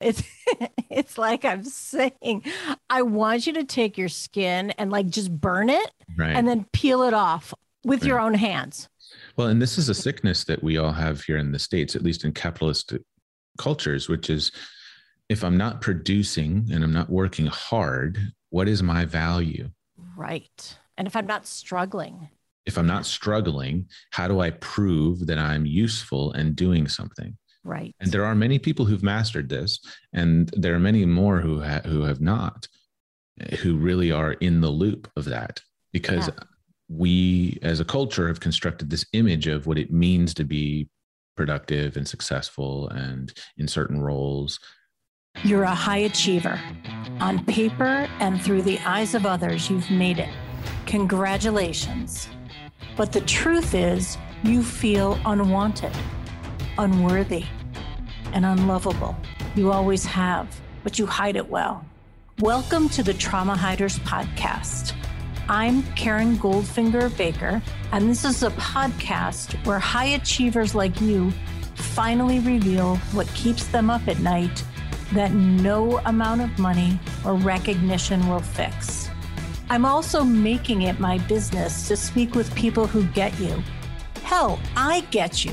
It's it's like I'm saying, I want you to take your skin and like just burn it Right. and then peel it off with your own hands. Well, and this is a sickness that we all have here in the States, at least in capitalist cultures, which is if I'm not producing and I'm not working hard, what is my value? Right. And if I'm not struggling, If I'm not struggling, how do I prove that I'm useful and doing something? Right. And there are many people who've mastered this, and there are many more who ha- who have not, who really are in the loop of that because Yeah. we, as a culture, have constructed this image of what it means to be productive and successful and in certain roles. You're a high achiever. On paper and through the eyes of others, you've made it. Congratulations. But the truth is, you feel unwanted, unworthy, and unlovable. You always have, but you hide it well. Welcome to the Trauma Hiders Podcast. I'm Karen Goldfinger Baker, and this is a podcast where high achievers like you finally reveal what keeps them up at night that no amount of money or recognition will fix. I'm also making it my business to speak with people who get you. Hell, I get you.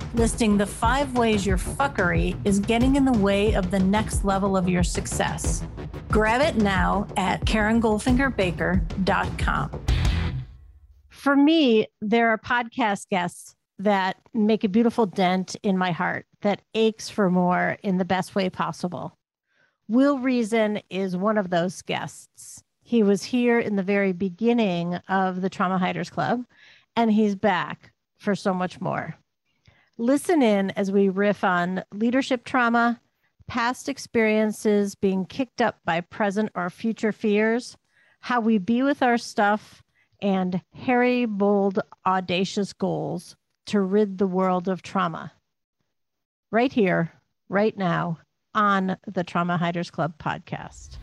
listing the five ways your fuckery is getting in the way of the next level of your success. Grab it now at KarenGoldfingerBaker.com. For me, there are podcast guests that make a beautiful dent in my heart that aches for more in the best way possible. Will Reason is one of those guests. He was here in the very beginning of the Trauma Hiders Club, and he's back for so much more. Listen in as we riff on leadership trauma, past experiences being kicked up by present or future fears, how we be with our stuff, and hairy, bold, audacious goals to rid the world of trauma. Right here, right now, on the Trauma Hiders Club podcast.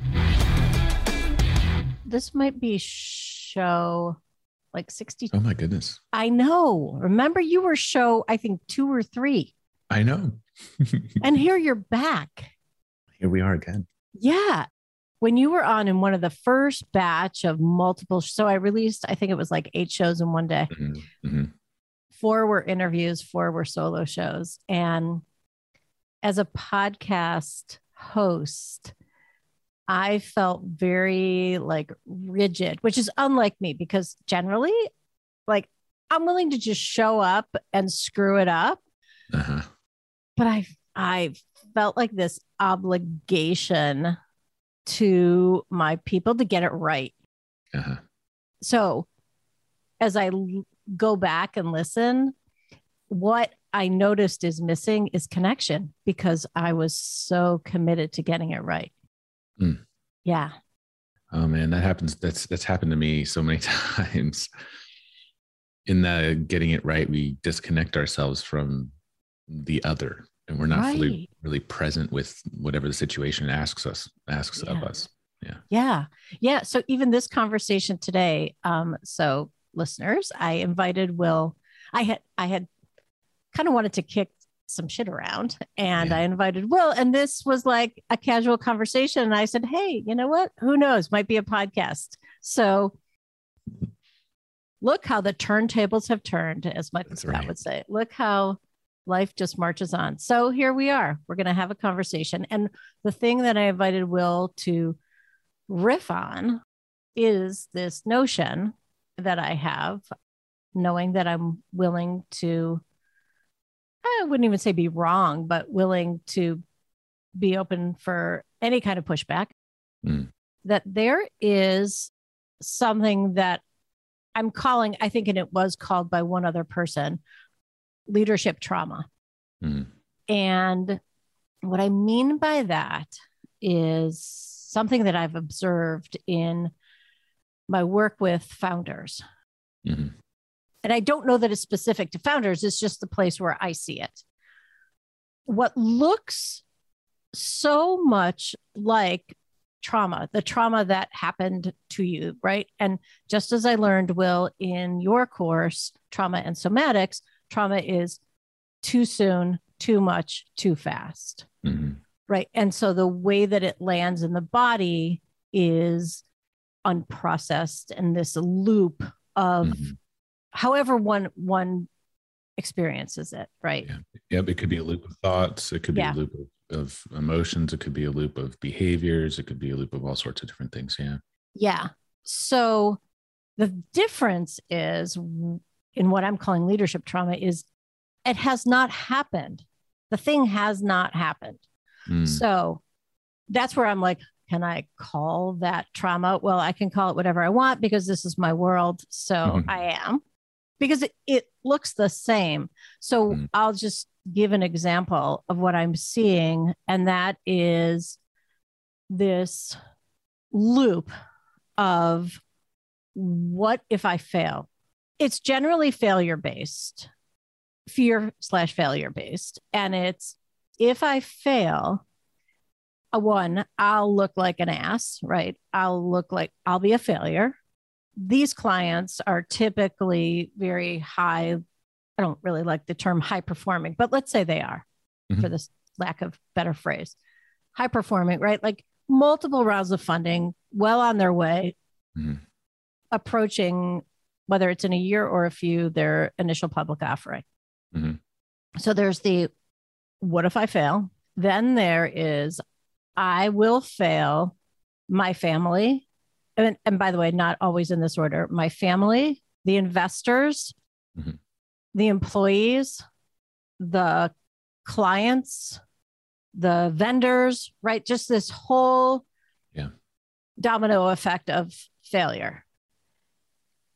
This might be show like 60. Oh my goodness. I know. Remember, you were show, I think, two or three. I know. And here you're back. Here we are again. Yeah. When you were on in one of the first batch of multiple, so I released, I think it was like eight shows in one day. Mhm, mhm. Four were interviews, four were solo shows. And as a podcast host, I felt very like rigid, which is unlike me because generally, like, I'm willing to just show up and screw it up. Uh-huh. but I I felt like this obligation to my people to get it right. Uh-huh. So as I l- go back and listen, what I noticed is missing is connection because I was so committed to getting it right. Mm. Yeah. Oh man, that happens. That's that's happened to me so many times. In the getting it right, we disconnect ourselves from the other, and we're not fully really present with whatever the situation asks us asks of us. Yeah. Yeah. Yeah. So even this conversation today, um, so listeners, I invited Will. I had I had kind of wanted to kick some shit around and Yeah. I invited Will. And this was like a casual conversation. And I said, Hey, you know what? Who knows? Might be a podcast. So look how the turntables have turned, as Michael That's Scott right. would say. Look how life just marches on. So here we are. We're going to have a conversation. And the thing that I invited Will to riff on is this notion that I have, knowing that I'm willing to, I wouldn't even say be wrong, but willing to be open for any kind of pushback, Mm. that there is something that I'm calling, I think, and it was called by one other person, leadership trauma. Mm. And what I mean by that is something that I've observed in my work with founders. Mm-hmm. And I don't know that it's specific to founders, it's just the place where I see it. What looks so much like trauma, the trauma that happened to you, right? And just as I learned, Will, in your course, Trauma and Somatics, trauma is too soon, too much, too fast. Mm-hmm. Right. And so the way that it lands in the body is unprocessed and this loop of mm-hmm. However one one experiences it, right? Yeah. Yep. It could be a loop of thoughts. It could be yeah. a loop of, of emotions. It could be a loop of behaviors. It could be a loop of all sorts of different things. Yeah. Yeah. So the difference is in what I'm calling leadership trauma is it has not happened. The thing has not happened. Mm. So that's where I'm like, can I call that trauma? Well, I can call it whatever I want because this is my world. So mm-hmm. I am because it, it, looks the same. So mm. I'll just give an example of what I'm seeing, and that is this loop of what if I fail? It's generally failure based, fear slash failure based. And it's if I fail, a one, I'll look like an ass, right? I'll look like I'll be a failure. These clients are typically very high. I don't really like the term high performing, but let's say they are mm-hmm. for this lack of better phrase. High performing, right? Like multiple rounds of funding, well on their way, mm-hmm. approaching whether it's in a year or a few, their initial public offering. Mm-hmm. So there's the what if I fail? Then there is I will fail my family. And, and by the way, not always in this order my family, the investors, mm-hmm. the employees, the clients, the vendors, right? Just this whole yeah. domino effect of failure.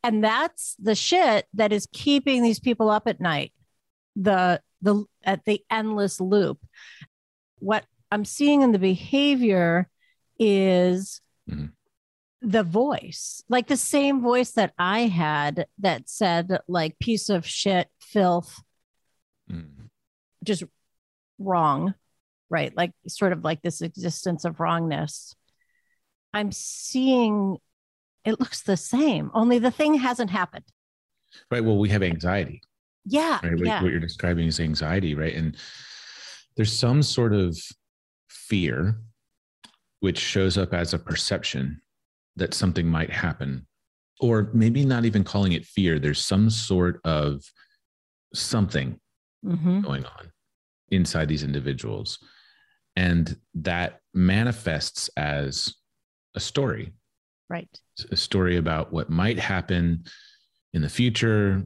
And that's the shit that is keeping these people up at night. The the at the endless loop. What I'm seeing in the behavior is mm-hmm. The voice, like the same voice that I had that said, like, piece of shit, filth, mm-hmm. just wrong, right? Like, sort of like this existence of wrongness. I'm seeing it looks the same, only the thing hasn't happened. Right. Well, we have anxiety. Yeah. Right. What, yeah. what you're describing is anxiety, right? And there's some sort of fear, which shows up as a perception that something might happen, or maybe not even calling it fear. There's some sort of something mm-hmm. going on inside these individuals. And that manifests as a story. Right. A story about what might happen in the future,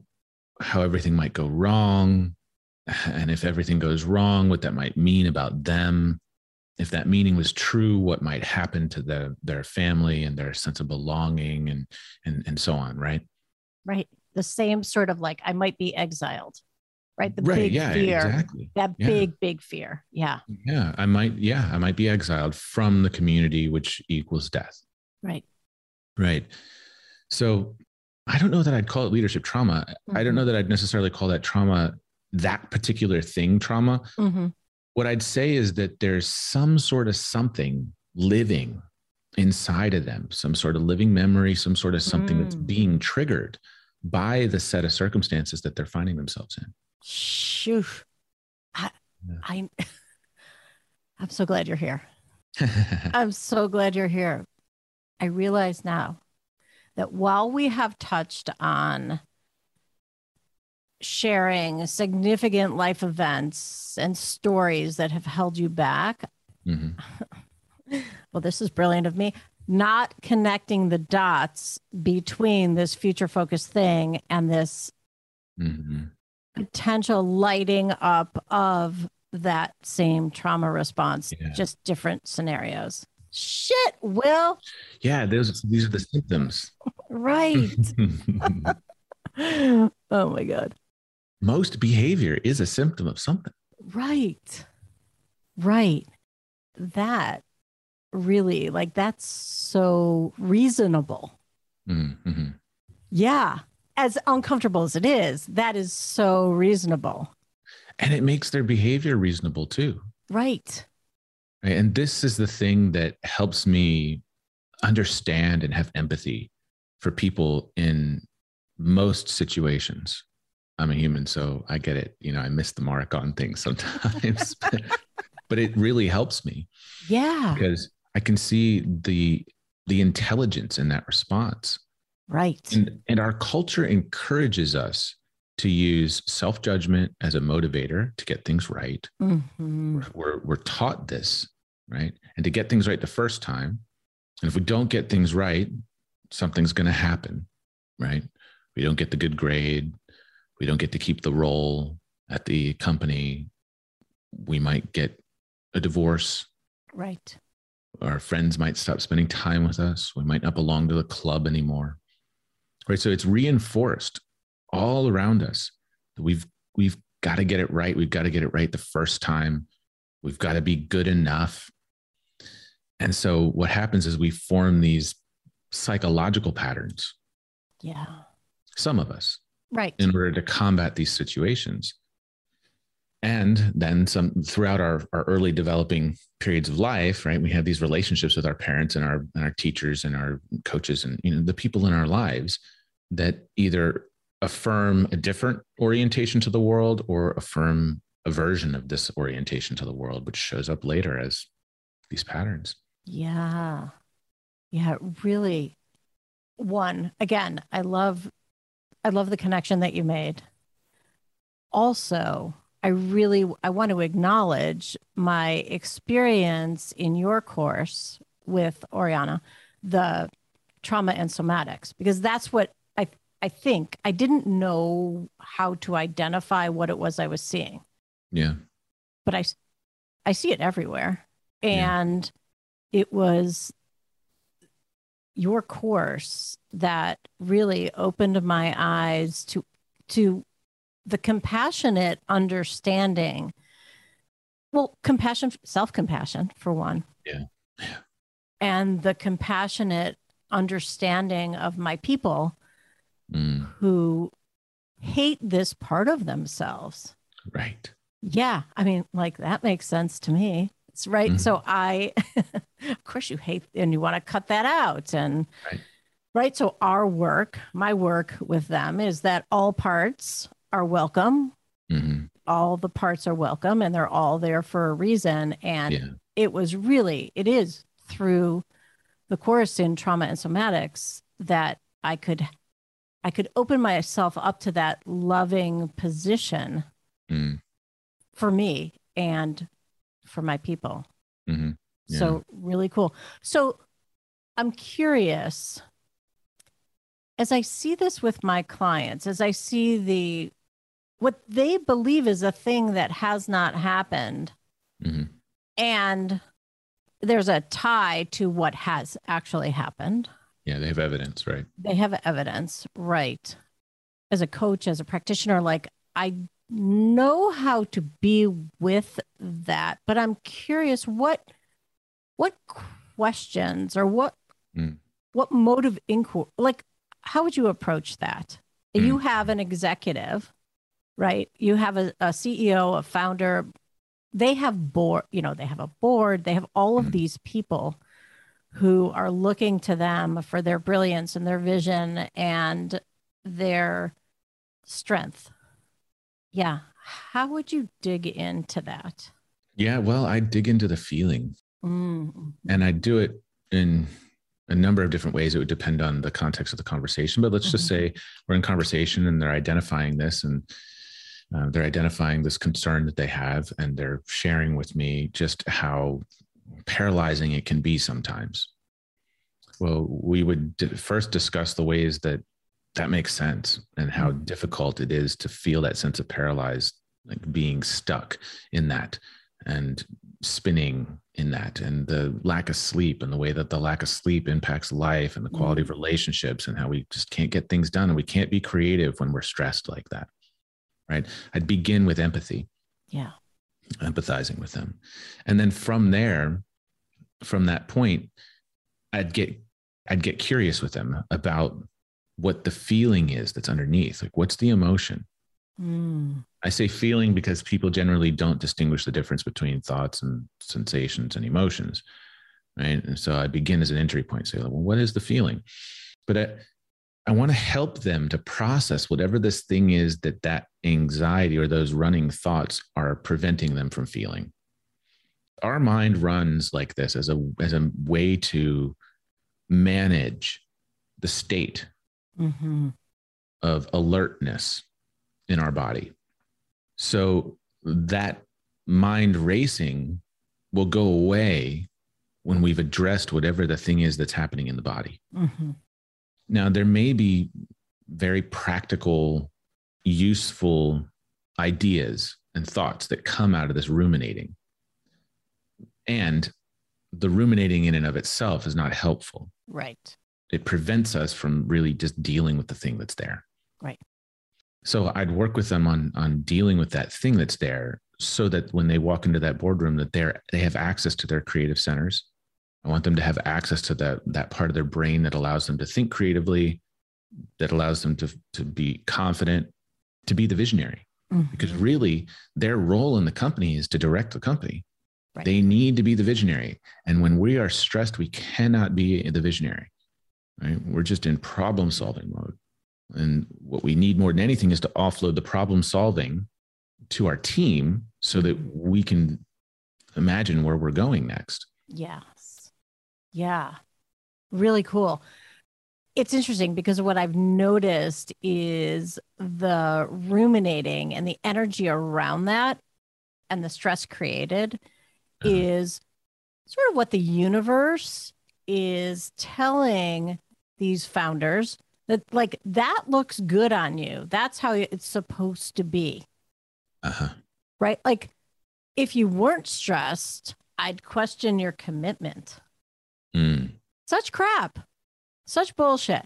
how everything might go wrong, and if everything goes wrong, what that might mean about them if that meaning was true, what might happen to the, their family and their sense of belonging and, and, and so on, right? Right. The same sort of like, I might be exiled, right? The right, big yeah, fear, exactly. that yeah. big, big fear. Yeah. Yeah. I might, yeah, I might be exiled from the community, which equals death. Right. Right. So I don't know that I'd call it leadership trauma. Mm-hmm. I don't mm-hmm. know that I'd necessarily call that trauma that particular thing trauma. Mm-hmm what I'd say is that there's some sort of something living inside of them, some sort of living memory, some sort of something mm. that's being triggered by the set of circumstances that they're finding themselves in. Shoo. I, yeah. I, I'm so glad you're here. I'm so glad you're here. I realize now that while we have touched on sharing significant life events and stories that have held you back. Mm-hmm. well, this is brilliant of me. Not connecting the dots between this future focused thing and this mm-hmm. potential lighting up of that same trauma response, yeah. just different scenarios. Shit, Will. Yeah, those these are the symptoms. right. oh my god most behavior is a symptom of something. Right. Right. That really like that's so reasonable. Mm-hmm. Yeah. As uncomfortable as it is, that is so reasonable. And it makes their behavior reasonable too. Right. right. And this is the thing that helps me understand and have empathy for people in most situations. I'm a human, so I get it. You know, I miss the mark on things sometimes, but, but it really helps me. Yeah. Because I can see the the intelligence in that response. Right. And, and our culture encourages us to use self judgment as a motivator to get things right. Mm-hmm. We're, we're, we're taught this, right? And to get things right the first time. And if we don't get things right, something's going to happen, right? We don't get the good grade. We don't get to keep the role at the company. We might get a divorce. Right. Our friends might stop spending time with us. We might not belong to the club anymore. Right. So it's reinforced all around us that we've we've got to get it right. We've got to get it right the first time. We've got to be good enough. And so what happens is we form these psychological patterns. Yeah. Some of us. Right. In order to combat these situations. And then some throughout our, our early developing periods of life, right? We have these relationships with our parents and our and our teachers and our coaches and you know the people in our lives that either affirm a different orientation to the world or affirm a version of this orientation to the world, which shows up later as these patterns. Yeah. Yeah, really. One, again, I love I love the connection that you made. Also, I really I want to acknowledge my experience in your course with Oriana, the trauma and somatics, because that's what I I think I didn't know how to identify what it was I was seeing. Yeah. But I I see it everywhere. And yeah. it was your course that really opened my eyes to to the compassionate understanding. Well compassion self-compassion for one. Yeah. Yeah. And the compassionate understanding of my people mm. who hate this part of themselves. Right. Yeah i mean like that makes sense to me right? Mm-hmm. So I, of course, you hate and you want to cut that out. And right. right. So our work, my work with them is that all parts are welcome. Mm-hmm. All the parts are welcome and they're all there for a reason. And yeah. it was really, it is through the course in trauma and somatics that I could I could open myself up to that loving position mm. for me and for my people. Mm-hmm. Yeah. So really cool. So I'm curious as I see this with my clients, as I see the what they believe is a thing that has not happened, mm-hmm. and there's a tie to what has actually happened. Yeah, they have evidence, right? They have evidence, right? As a coach, as a practitioner, like I know how to be with that, but I'm curious what what questions or what mm. what motive inquiry like how would you approach that? Mm. You have an executive, right? You have a, a, CEO, a founder. They have board, you know, they have a board. They have all of mm. these people who are looking to them for their brilliance and their vision and their strength yeah. How would you dig into that? Yeah, well, I dig into the feeling. Mm-hmm. And I do it in a number of different ways. It would depend on the context of the conversation. But let's mm-hmm. just say we're in conversation and they're identifying this and uh, they're identifying this concern that they have and they're sharing with me just how paralyzing it can be sometimes. Well, we would d- first discuss the ways that that makes sense and how mm-hmm. difficult it is to feel that sense of paralyzed like being stuck in that and spinning in that. And the lack of sleep and the way that the lack of sleep impacts life and the quality mm-hmm. of relationships and how we just can't get things done and we can't be creative when we're stressed like that right? I'd begin with empathy. Yeah. Empathizing with them. And then from there from that point, I'd get I'd get curious with them about what the feeling is that's underneath. Like, what's the emotion? Mm. I say feeling because people generally don't distinguish the difference between thoughts and sensations and emotions. Right. And so I begin as an entry point, say, well, what is the feeling? But I, I want to help them to process whatever this thing is that that anxiety or those running thoughts are preventing them from feeling. Our mind runs like this as a as a way to manage the state mm-hmm. of alertness in our body. So that mind racing will go away when we've addressed whatever the thing is that's happening in the body. Mm-hmm. Now, there may be very practical, useful ideas and thoughts that come out of this ruminating. And the ruminating in and of itself is not helpful. Right. It prevents us from really just dealing with the thing that's there. Right. So I'd work with them on on dealing with that thing that's there so that when they walk into that boardroom that they're they have access to their creative centers. I want them to have access to that that part of their brain that allows them to think creatively, that allows them to to be confident, to be the visionary. Mm-hmm. Because really their role in the company is to direct the company. Right. They need to be the visionary. And when we are stressed, we cannot be the visionary. Right? We're just in problem solving mode. And what we need more than anything is to offload the problem solving to our team so that we can imagine where we're going next. Yes. Yeah. Really cool. It's interesting because what I've noticed is the ruminating and the energy around that and the stress created uh-huh. is sort of what the universe is telling these founders that like that looks good on you. That's how it's supposed to be. Uh-huh. Right? Like if you weren't stressed, I'd question your commitment. Mm. Such crap. Such bullshit.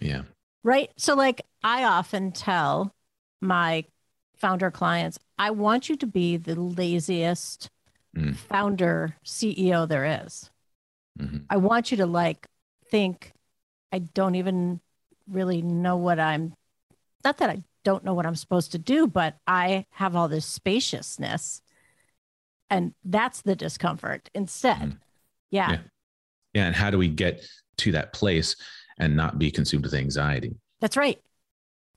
Yeah. Right? So like I often tell my founder clients, I want you to be the laziest mm. founder CEO there is. Mm-hmm. I want you to like think I don't even really know what I'm not that I don't know what I'm supposed to do, but I have all this spaciousness. And that's the discomfort instead. Mm-hmm. Yeah. yeah. Yeah. And how do we get to that place and not be consumed with anxiety? That's right.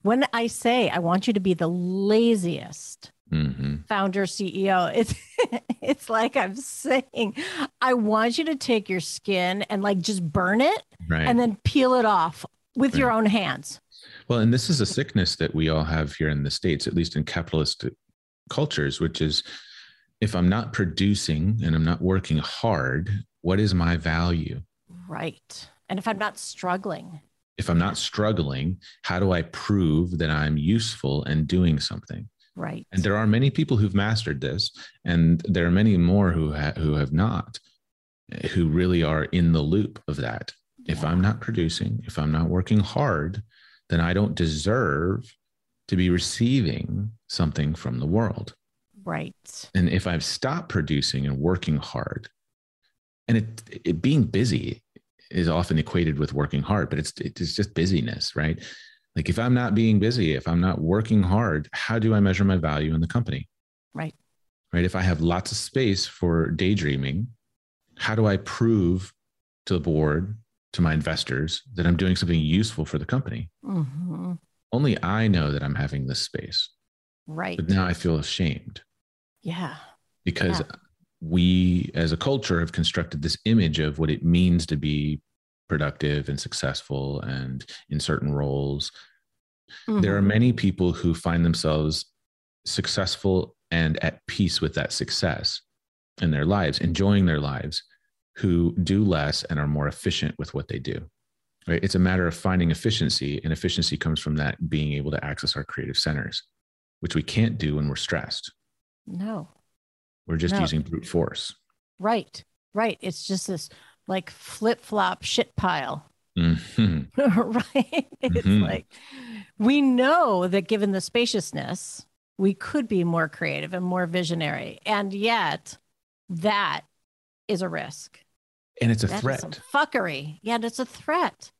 When I say I want you to be the laziest mm-hmm. founder CEO, it's it's like I'm saying, I want you to take your skin and like just burn it right. and then peel it off with right. your own hands. Well, and this is a sickness that we all have here in the States, at least in capitalist cultures, which is if I'm not producing and I'm not working hard, what is my value? Right. And if I'm not struggling, if I'm not struggling, how do I prove that I'm useful and doing something? Right. And there are many people who've mastered this, and there are many more who ha- who have not, who really are in the loop of that. If I'm not producing, if I'm not working hard, then I don't deserve to be receiving something from the world. Right. And if I've stopped producing and working hard, and it, it being busy is often equated with working hard, but it's it's just busyness, right? Like if I'm not being busy, if I'm not working hard, how do I measure my value in the company? Right. Right. If I have lots of space for daydreaming, how do I prove to the board to my investors that I'm doing something useful for the company. Mm-hmm. Only I know that I'm having this space. Right. But now I feel ashamed. Yeah. Because yeah. we as a culture have constructed this image of what it means to be productive and successful and in certain roles. Mm-hmm. There are mm-hmm. many people who find themselves successful and at peace with that success in their lives, enjoying their lives who do less and are more efficient with what they do. Right? It's a matter of finding efficiency, and efficiency comes from that being able to access our creative centers, which we can't do when we're stressed. No. We're just no. using brute force. Right. Right. It's just this like flip flop shit pile. Mm-hmm. right. It's mm-hmm. like we know that given the spaciousness, we could be more creative and more visionary. And yet, that is a risk. And it's a That threat. fuckery. Yeah, it's a threat.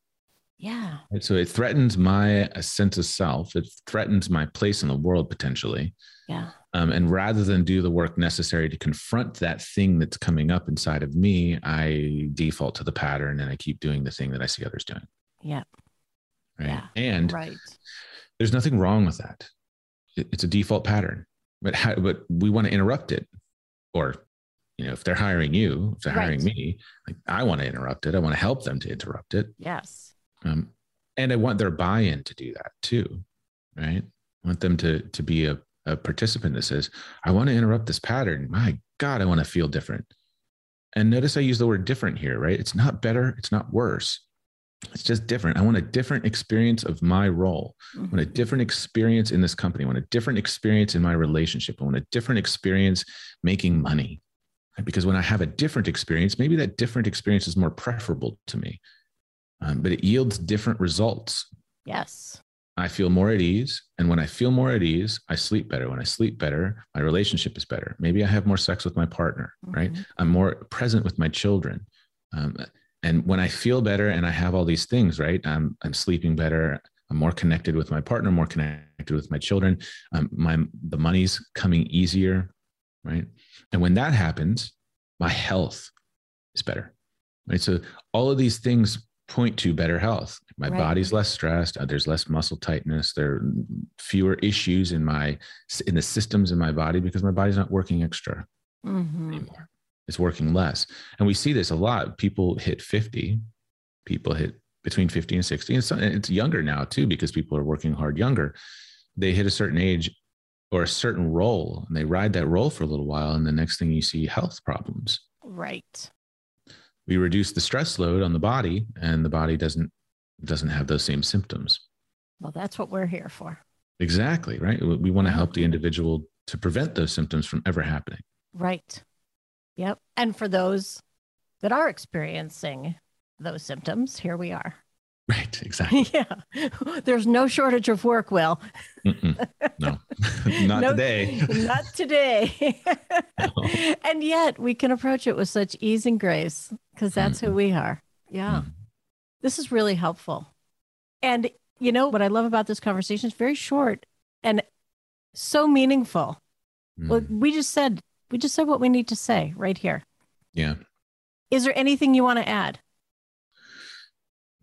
Yeah. So it threatens my sense of self. It threatens my place in the world potentially. Yeah. Um, and rather than do the work necessary to confront that thing that's coming up inside of me, I default to the pattern and I keep doing the thing that I see others doing. Yeah. Right. Yeah. And Right. there's nothing wrong with that. It's a default pattern, but how, but we want to interrupt it, or you know, if they're hiring you, if they're hiring me, like I want to interrupt it. I want to help them to interrupt it. Yes. um, and I want their buy-in to do that too, right? I want them to to be a, a participant that says, "I want to interrupt this pattern. My God, I want to feel different." And notice I use the word different here, right? It's not better, it's not worse. It's just different. I want a different experience of my role. I want a Mhm. different experience in this company. I want a different experience in my relationship. I want a different experience making money. Right? Because when I have a different experience, maybe that different experience is more preferable to me, um, but it yields different results. Yes. I feel more at ease. And when I feel more at ease, I sleep better. When I sleep better, my relationship is better. Maybe I have more sex with my partner, right? Mhm. I'm more present with my children. Um, and when I feel better and I have all these things, right? I'm, I'm sleeping better. I'm more connected with my partner, more connected with my children. Um, my, the money's coming easier, right? And when that happens, my health is better, right? So all of these things point to better health. My Right. body's less stressed. uh, There's less muscle tightness. There are fewer issues in my in the systems in my body because my body's not working extra Mhm. anymore. It's working less. And we see this a lot. People hit 50, people hit between 50 and 60. And so- it's younger now too, because people are working hard younger. They hit a certain age or a certain role and they ride that role for a little while. And the next thing you see health problems. Right. We reduce the stress load on the body and the body doesn't doesn't have those same symptoms. Well, that's what we're here for. Exactly. Right. We- We want to help the mm-hmm. individual to prevent those symptoms from ever happening. Right. Yep. And for those that are experiencing those symptoms, here we are. Right. Exactly. yeah. There's no shortage of work, Will. Mm-mm. No, not No- today. Not today. and yet we can approach it with such ease and grace because that's who Mhm. we are. Yeah. Mm. This is really helpful. And you know what I love about this conversation? It's very short and so meaningful. Well, Mm. we just said we just said what we need to say right here. Yeah. Is there anything you want to add?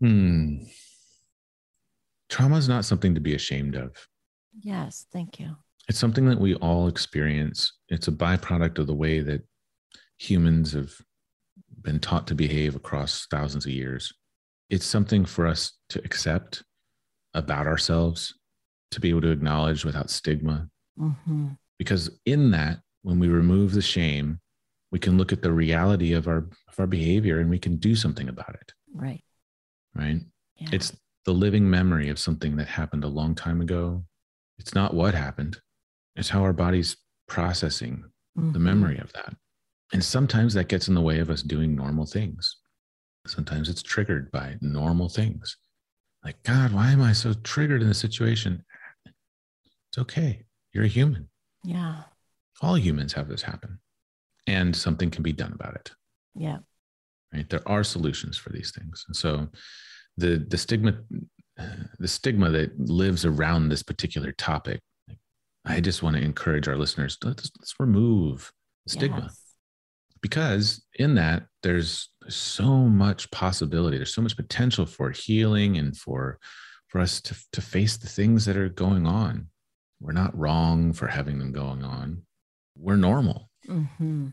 Hmm. Trauma is not something to be ashamed of. Yes, thank you. It's something that we all experience. It's a byproduct of the way that humans have been taught to behave across thousands of years. It's something for us to accept about ourselves, to be able to acknowledge without stigma. hmm Because in that, when we remove the shame, we can look at the reality of our of our behavior and we can do something about it. Right. Right. Yeah. It's the living memory of something that happened a long time ago. It's not what happened, it's how our body's processing the Mhm. memory of that. And sometimes that gets in the way of us doing normal things. Sometimes it's triggered by normal things. Like, God, why am I so triggered in this situation? It's okay. You're a human. Yeah. All humans have this happen. And something can be done about it Yeah. Right? There are solutions for these things. And so the the stigma the stigma that lives around this particular topic i just want to encourage our listeners let's, let's remove the stigma. Yes. because in that there's so much possibility there's so much potential for healing and for for us to to face the things that are going on. We're not wrong for having them going on. We're normal. Hmm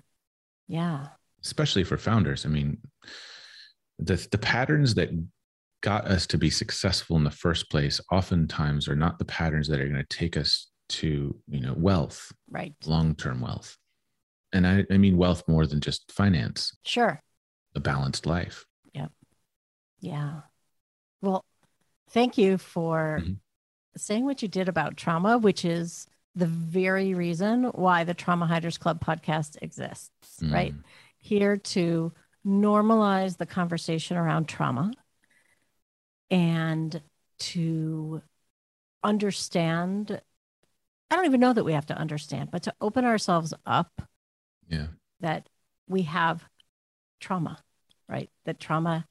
Yeah. Especially for founders. I mean, the the patterns that got us to be successful in the first place oftentimes are not the patterns that are going to take us to you know wealth, Right. long term wealth, and I, I mean wealth more than just finance, Sure. a balanced life. Yeah. Yeah well, thank you for Mhm. saying what you did about trauma, which is the very reason why the Trauma Hiders Club podcast exists, right? Here to normalize the conversation around trauma and to understand. I don't even know that we have to understand, but to open ourselves up Yeah, that we have trauma right? That trauma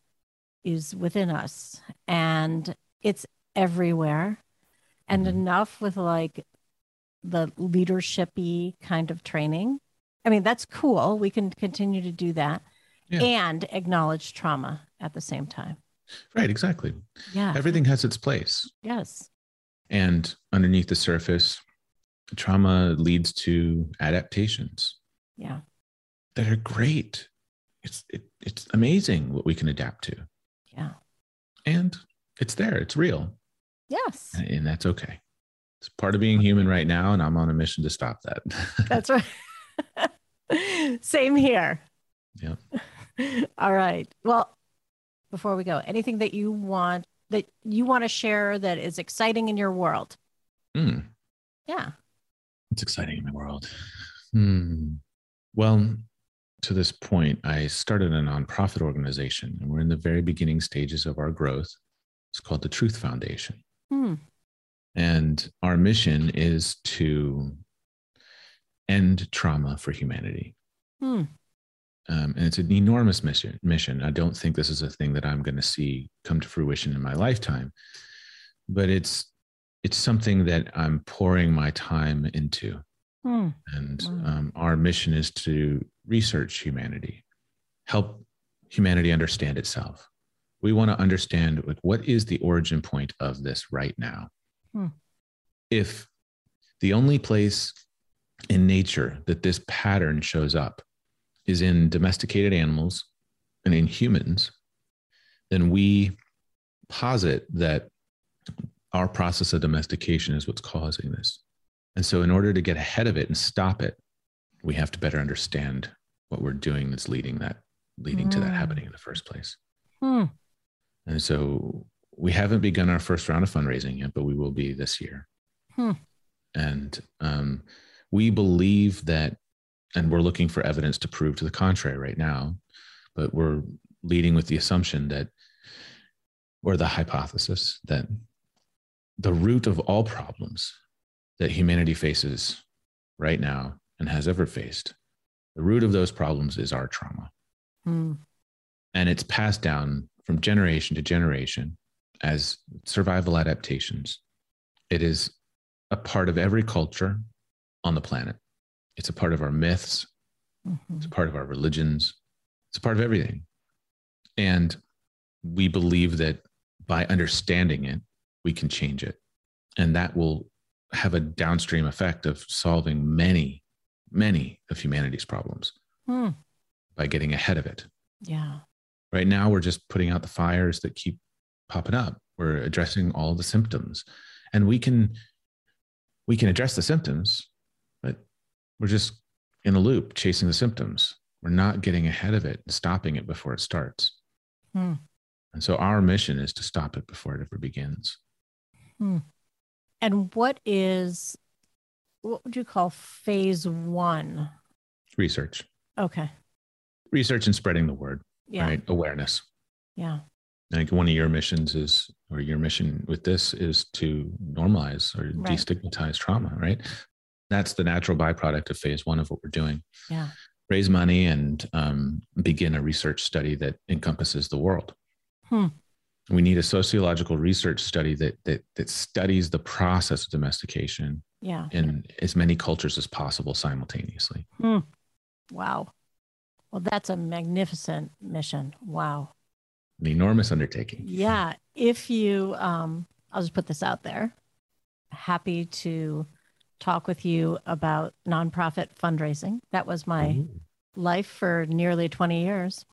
is within us and it's everywhere. And Mhm. enough with like the leadershipy kind of training. I mean, that's cool. We can continue to do that Yeah. and acknowledge trauma at the same time. Right, exactly. Yeah. Everything has its place. Yes. And underneath the surface, trauma leads to adaptations Yeah. that are great. It's it, it's amazing what we can adapt to. Yeah. And it's there, it's real. Yes. And that's okay. It's part of being human right now, and I'm on a mission to stop that. That's right. Same here. Yeah. All right. Well, before we go, anything that you want that you want to share that is exciting in your world? Hmm. Yeah. It's exciting in my world. Hmm. Well, to this point, I started a nonprofit organization, and we're in the very beginning stages of our growth. It's called the Truth Foundation. Hmm. And our mission is to end trauma for humanity. Hmm. Um, and it's an enormous mission. Mission. I don't think this is a thing that I'm going to see come to fruition in my lifetime, but it's it's something that I'm pouring my time into. Hmm. And um, our mission is to research humanity, help humanity understand itself. We want to understand like what is the origin point of this right now. Hmm. If the only place in nature that this pattern shows up is in domesticated animals and in humans, then we posit that our process of domestication is what's causing this. And so, in order to get ahead of it and stop it, we have to better understand what we're doing that's leading that leading to that Mm. happening in the first place. Hmm. And so, we haven't begun our first round of fundraising yet, but we will be this year. Hmm. And um, we believe that, and we're looking for evidence to prove to the contrary right now, but we're leading with the assumption that, or the hypothesis that the root of all problems that humanity faces right now and has ever faced, the root of those problems is our trauma. Hmm. And it's passed down from generation to generation as survival adaptations. It is a part of every culture on the planet. It's a part of our myths, Mhm. it's a part of our religions, it's a part of everything. And we believe that by understanding it, we can change it. And that will have a downstream effect of solving many, many of humanity's problems Hmm. by getting ahead of it. Yeah. Right now, we're just putting out the fires that keep popping up. We're addressing all the symptoms. And we can we can address the symptoms, we're just in a loop chasing the symptoms. We're not getting ahead of it and stopping it before it starts. Hmm. And so our mission is to stop it before it ever begins. And what is what would you call phase one? Research. Okay. Research and spreading the word, Yeah. right? Awareness. Yeah. I think one of your missions is, or your mission with this is to normalize or Right. destigmatize trauma, right? That's the natural byproduct of phase one of what we're doing. Yeah. Raise money and um, begin a research study that encompasses the world. Hmm. We need a sociological research study that, that that studies the process of domestication Yeah. in as many cultures as possible simultaneously. Hmm. Wow. Well, that's a magnificent mission. Wow. An enormous undertaking. Yeah. If you, um, I'll just put this out there. Happy to talk with you about nonprofit fundraising. That was my Ooh. life for nearly 20 years.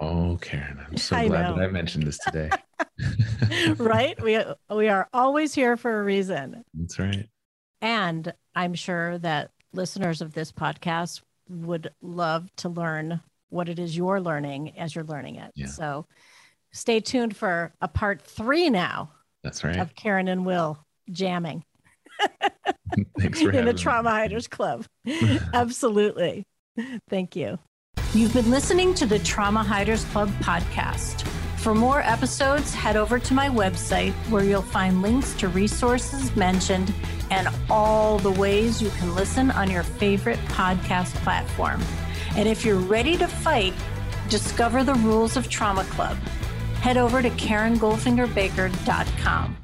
Oh, Karen, I'm so I glad know. that I mentioned this today. right? We we are always here for a reason. That's right. And I'm sure that listeners of this podcast would love to learn what it is you're learning as you're learning it. Yeah. So stay tuned for a part three now That's right. of Karen and Will jamming Thanks for in the having me. Trauma Hiders Club. Absolutely. Thank you. You've been listening to the Trauma Hiders Club podcast. For more episodes, head over to my website where you'll find links to resources mentioned and all the ways you can listen on your favorite podcast platform. And if you're ready to fight, discover the rules of Trauma Club. Head over to KarenGoldfingerBaker.com.